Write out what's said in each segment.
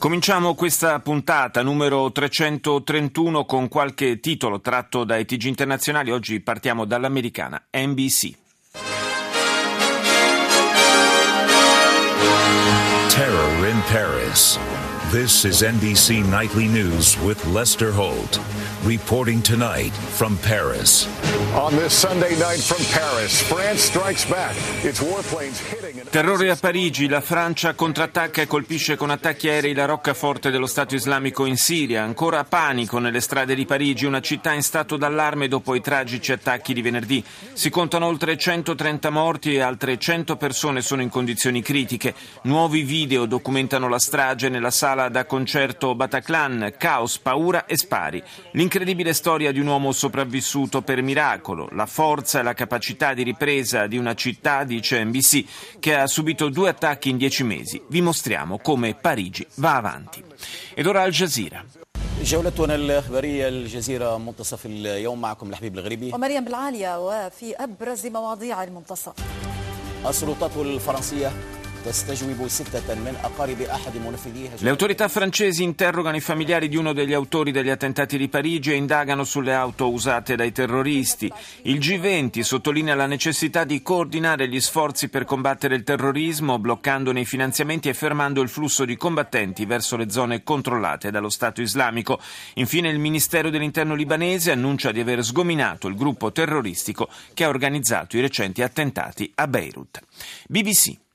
Cominciamo questa puntata numero 331 con qualche titolo tratto dai TG internazionali. Oggi partiamo dall'americana NBC. Terror in Paris. This is NBC Nightly News with Lester Holt. Reporting tonight from Paris. On this Sunday night from Paris, France strikes back. Its warplanes hitting an Terrore a Parigi, la Francia contrattacca e colpisce con attacchi aerei la roccaforte dello Stato islamico in Siria. Ancora panico nelle strade di Parigi, una città in stato d'allarme dopo i tragici attacchi di venerdì. Si contano oltre 130 morti e altre 100 persone sono in condizioni critiche. Nuovi video documentano la strage nella sala da concerto Bataclan, caos, paura e spari. L'incredibile storia di un uomo sopravvissuto per miracolo, la forza e la capacità di ripresa di una città, dice NBC, che ha subito due attacchi in dieci mesi. Vi mostriamo come Parigi va avanti. Ed ora Al Jazeera. جولتنا الإخبارية الجزيرة منتصف اليوم معكم لحبيب الغريبي ومريم بالعالية وفي أبرز مواضيع المنتصف السلطات الفرنسية le autorità francesi interrogano i familiari di uno degli autori degli attentati di Parigi e indagano sulle auto usate dai terroristi. Il G20 sottolinea la necessità di coordinare gli sforzi per combattere il terrorismo, bloccandone i finanziamenti e fermando il flusso di combattenti verso le zone controllate dallo Stato islamico. Infine il Ministero dell'Interno libanese annuncia di aver sgominato il gruppo terroristico che ha organizzato i recenti attentati a Beirut. BBC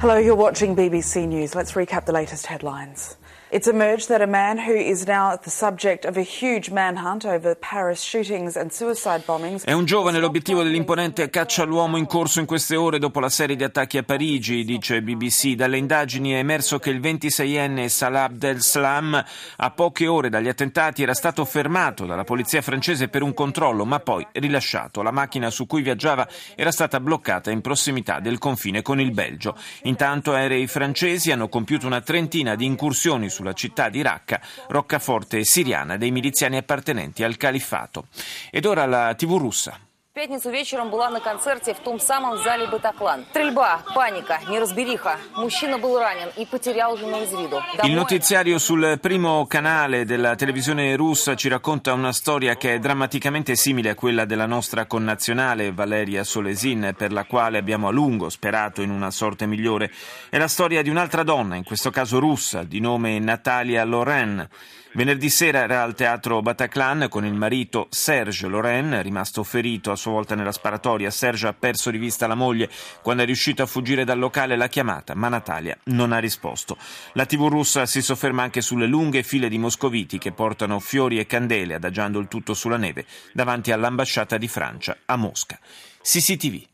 Hello, you're watching BBC News. Let's recap the latest headlines. It's emerged that a man who is now the subject of a huge manhunt over Paris shootings and suicide bombings. È un giovane l'obiettivo dell'imponente caccia all'uomo in corso in queste ore dopo la serie di attacchi a Parigi, dice BBC. Dalle indagini è emerso che il 26enne Salah Abdel-Salam a poche ore dagli attentati era stato fermato dalla polizia francese per un controllo, ma poi rilasciato. La macchina su cui viaggiava era stata bloccata in prossimità del confine con il Belgio. Intanto aerei francesi hanno compiuto una trentina di incursioni sulla città di Raqqa, roccaforte siriana dei miliziani appartenenti al califfato. Ed ora la TV russa. В пятницу вечером была на концерте в том самом зале «Батаклан». Стрельба, паника, неразбериха. Мужчина был ранен и потерял жену из виду. Il notiziario sul primo canale della televisione russa ci racconta una storia che è drammaticamente simile a quella della nostra connazionale Valeria Solesin, per la quale abbiamo a lungo sperato in una sorte migliore. È la storia di un'altra donna, in questo caso russa, di nome Natalia Loren. Venerdì sera era al teatro Bataclan con il marito Serge Loren, rimasto ferito a sua volta nella sparatoria. Serge ha perso di vista la moglie quando è riuscito a fuggire dal locale l'ha chiamata, ma Natalia non ha risposto. La TV russa si sofferma anche sulle lunghe file di moscoviti che portano fiori e candele adagiando il tutto sulla neve davanti all'ambasciata di Francia a Mosca. CCTV.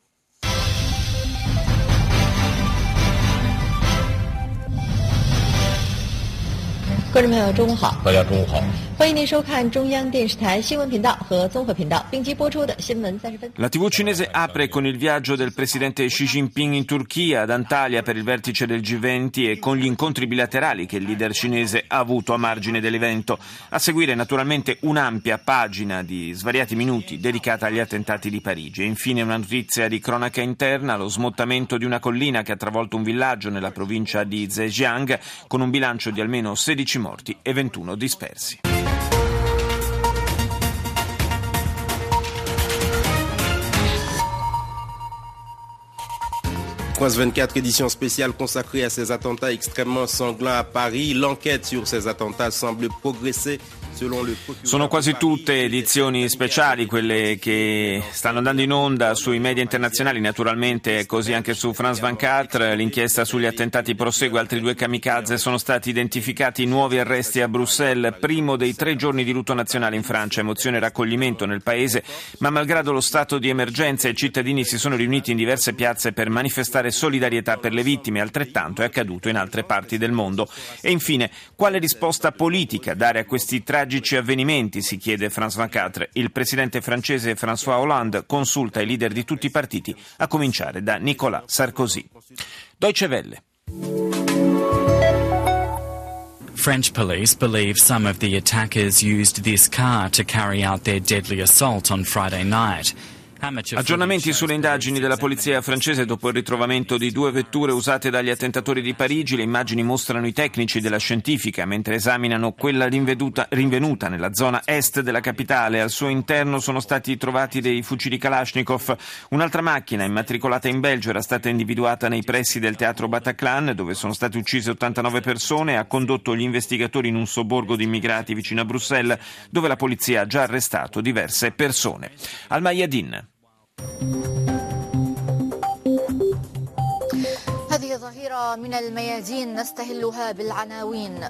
观众朋友中午好。大家中午好。La TV cinese apre con il viaggio del presidente Xi Jinping in Turchia, ad Antalya per il vertice del G20 e con gli incontri bilaterali che il leader cinese ha avuto a margine dell'evento. A seguire naturalmente un'ampia pagina di svariati minuti dedicata agli attentati di Parigi. E infine una notizia di cronaca interna, lo smottamento di una collina che ha travolto un villaggio nella provincia di Zhejiang con un bilancio di almeno 16 morti e 21 dispersi. France 24 édition spéciale consacrée à ces attentats extrêmement sanglants à Paris. L'enquête sur ces attentats semble progresser. Sono quasi tutte edizioni speciali quelle che stanno andando in onda sui media internazionali, naturalmente è così anche su France 24. L'inchiesta sugli attentati prosegue, altri due kamikaze sono stati identificati, nuovi arresti a Bruxelles, primo dei tre giorni di lutto nazionale in Francia, emozione e raccoglimento nel paese, ma malgrado lo stato di emergenza i cittadini si sono riuniti in diverse piazze per manifestare solidarietà per le vittime, altrettanto è accaduto in altre parti del mondo. E infine, quale risposta politica dare a questi tragici tragici avvenimenti, si chiede France 24. Il presidente francese François Hollande consulta i leader di tutti i partiti, a cominciare da Nicolas Sarkozy. Deutsche Welle. French police believe some of the attackers used this car to carry out their deadly assault on Friday night. Aggiornamenti sulle indagini della polizia francese dopo il ritrovamento di due vetture usate dagli attentatori di Parigi. Le immagini mostrano i tecnici della scientifica mentre esaminano quella rinvenuta nella zona est della capitale. Al suo interno sono stati trovati dei fucili Kalashnikov. Un'altra macchina immatricolata in Belgio era stata individuata nei pressi del teatro Bataclan dove sono state uccise 89 persone e ha condotto gli investigatori in un sobborgo di immigrati vicino a Bruxelles dove la polizia ha già arrestato diverse persone. Al Mayadin. هذه ظهيرة من الميادين نستهلها بالعناوين.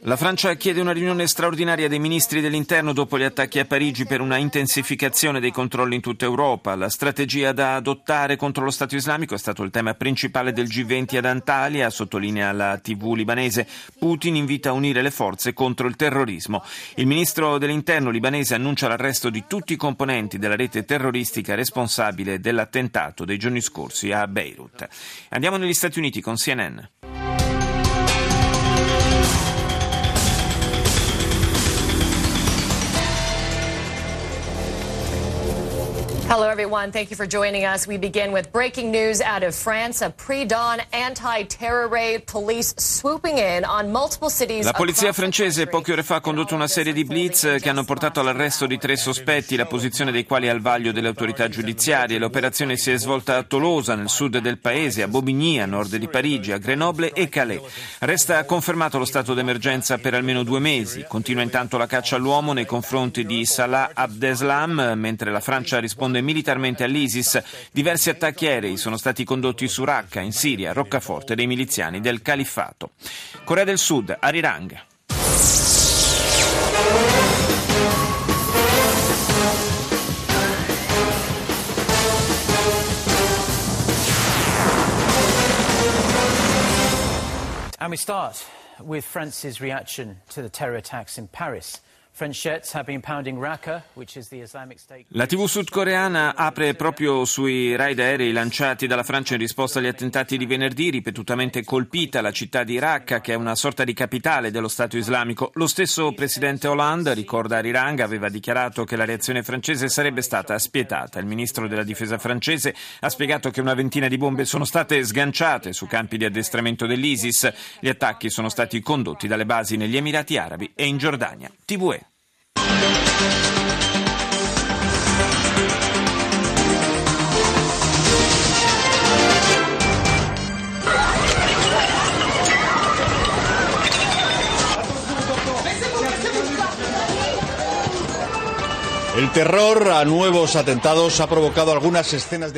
La Francia chiede una riunione straordinaria dei ministri dell'interno dopo gli attacchi a Parigi per una intensificazione dei controlli in tutta Europa. La strategia da adottare contro lo Stato islamico è stato il tema principale del G20 ad Antalya, sottolinea la TV libanese. Putin invita a unire le forze contro il terrorismo. Il ministro dell'interno libanese annuncia l'arresto di tutti i componenti della rete terroristica responsabile dell'attentato dei giorni scorsi a Beirut. Andiamo negli Stati Uniti con CNN. Hello, everyone. Thank you for joining us. We begin with breaking news out of France. A pre-dawn anti-terror raid. Police swooping in on multiple cities. La polizia francese poche ore fa ha condotto una serie di blitz che hanno portato all'arresto di tre sospetti, la posizione dei quali è al vaglio delle autorità giudiziarie. L'operazione si è svolta a Tolosa, nel sud del paese, a Bobigny, a nord di Parigi, a Grenoble e Calais. Resta confermato lo stato d'emergenza per almeno due mesi. Continua intanto la caccia all'uomo nei confronti di Salah Abdeslam, mentre la Francia risponde militarmente all'ISIS. Diversi attacchi aerei sono stati condotti su Raqqa, in Siria, roccaforte dei miliziani del Califfato. Corea del Sud, Arirang. And we start with France's reaction to the terror attacks in Paris. La TV sudcoreana apre proprio sui raid aerei lanciati dalla Francia in risposta agli attentati di venerdì, ripetutamente colpita la città di Raqqa, che è una sorta di capitale dello Stato islamico. Lo stesso presidente Hollande, ricorda Arirang, aveva dichiarato che la reazione francese sarebbe stata spietata. Il ministro della difesa francese ha spiegato che una ventina di bombe sono state sganciate su campi di addestramento dell'ISIS. Gli attacchi sono stati condotti dalle basi negli Emirati Arabi e in Giordania. TVE. Thank you.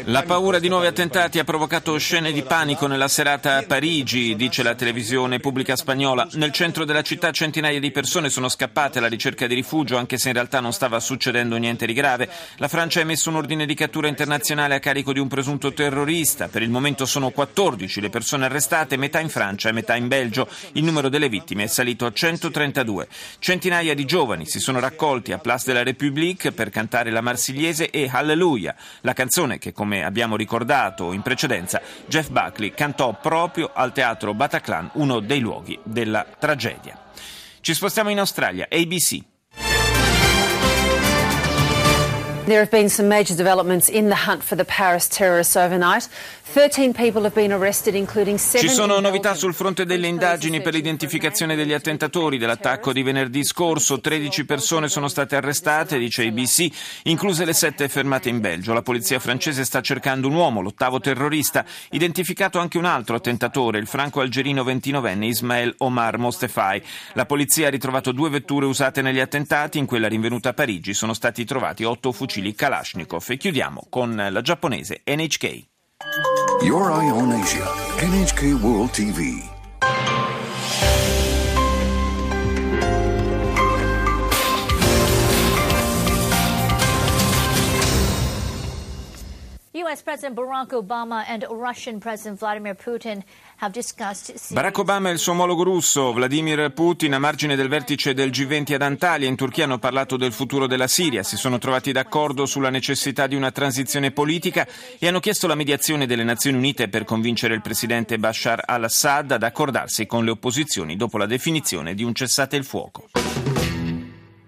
La paura di nuovi attentati ha provocato scene di panico nella serata a Parigi, dice la televisione pubblica spagnola. Nel centro della città centinaia di persone sono scappate alla ricerca di rifugio, anche se in realtà non stava succedendo niente di grave. La Francia ha emesso un ordine di cattura internazionale a carico di un presunto terrorista. Per il momento sono 14 le persone arrestate, metà in Francia e metà in Belgio. Il numero delle vittime è salito a 132. Centinaia di giovani si sono raccolti a Place de la République per cantare la Marsigliese e Hallelujah, la canzone che, come abbiamo ricordato in precedenza, Jeff Buckley cantò proprio al teatro Bataclan, uno dei luoghi della tragedia. Ci spostiamo in Australia, ABC. There have been some major developments in the hunt for the Paris terrorists overnight. 13 people have been arrested, including Ci sono novità sul fronte delle indagini per l'identificazione degli attentatori dell'attacco di venerdì scorso. 13 persone sono state arrestate, dice ABC, incluse le sette fermate in Belgio. La polizia francese sta cercando un uomo, l'ottavo terrorista, identificato anche un altro attentatore, il franco-algerino 29enne Ismael Omar Mostefai. La polizia ha ritrovato due vetture usate negli attentati, in quella rinvenuta a Parigi sono stati trovati otto fucili Kalashnikov. E chiudiamo con la giapponese NHK. Your Eye on Asia, NHK World TV. U.S. President Barack Obama and Russian President Vladimir Putin. Barack Obama e il suo omologo russo Vladimir Putin a margine del vertice del G20 ad Antalya in Turchia hanno parlato del futuro della Siria, si sono trovati d'accordo sulla necessità di una transizione politica e hanno chiesto la mediazione delle Nazioni Unite per convincere il presidente Bashar al-Assad ad accordarsi con le opposizioni dopo la definizione di un cessate il fuoco.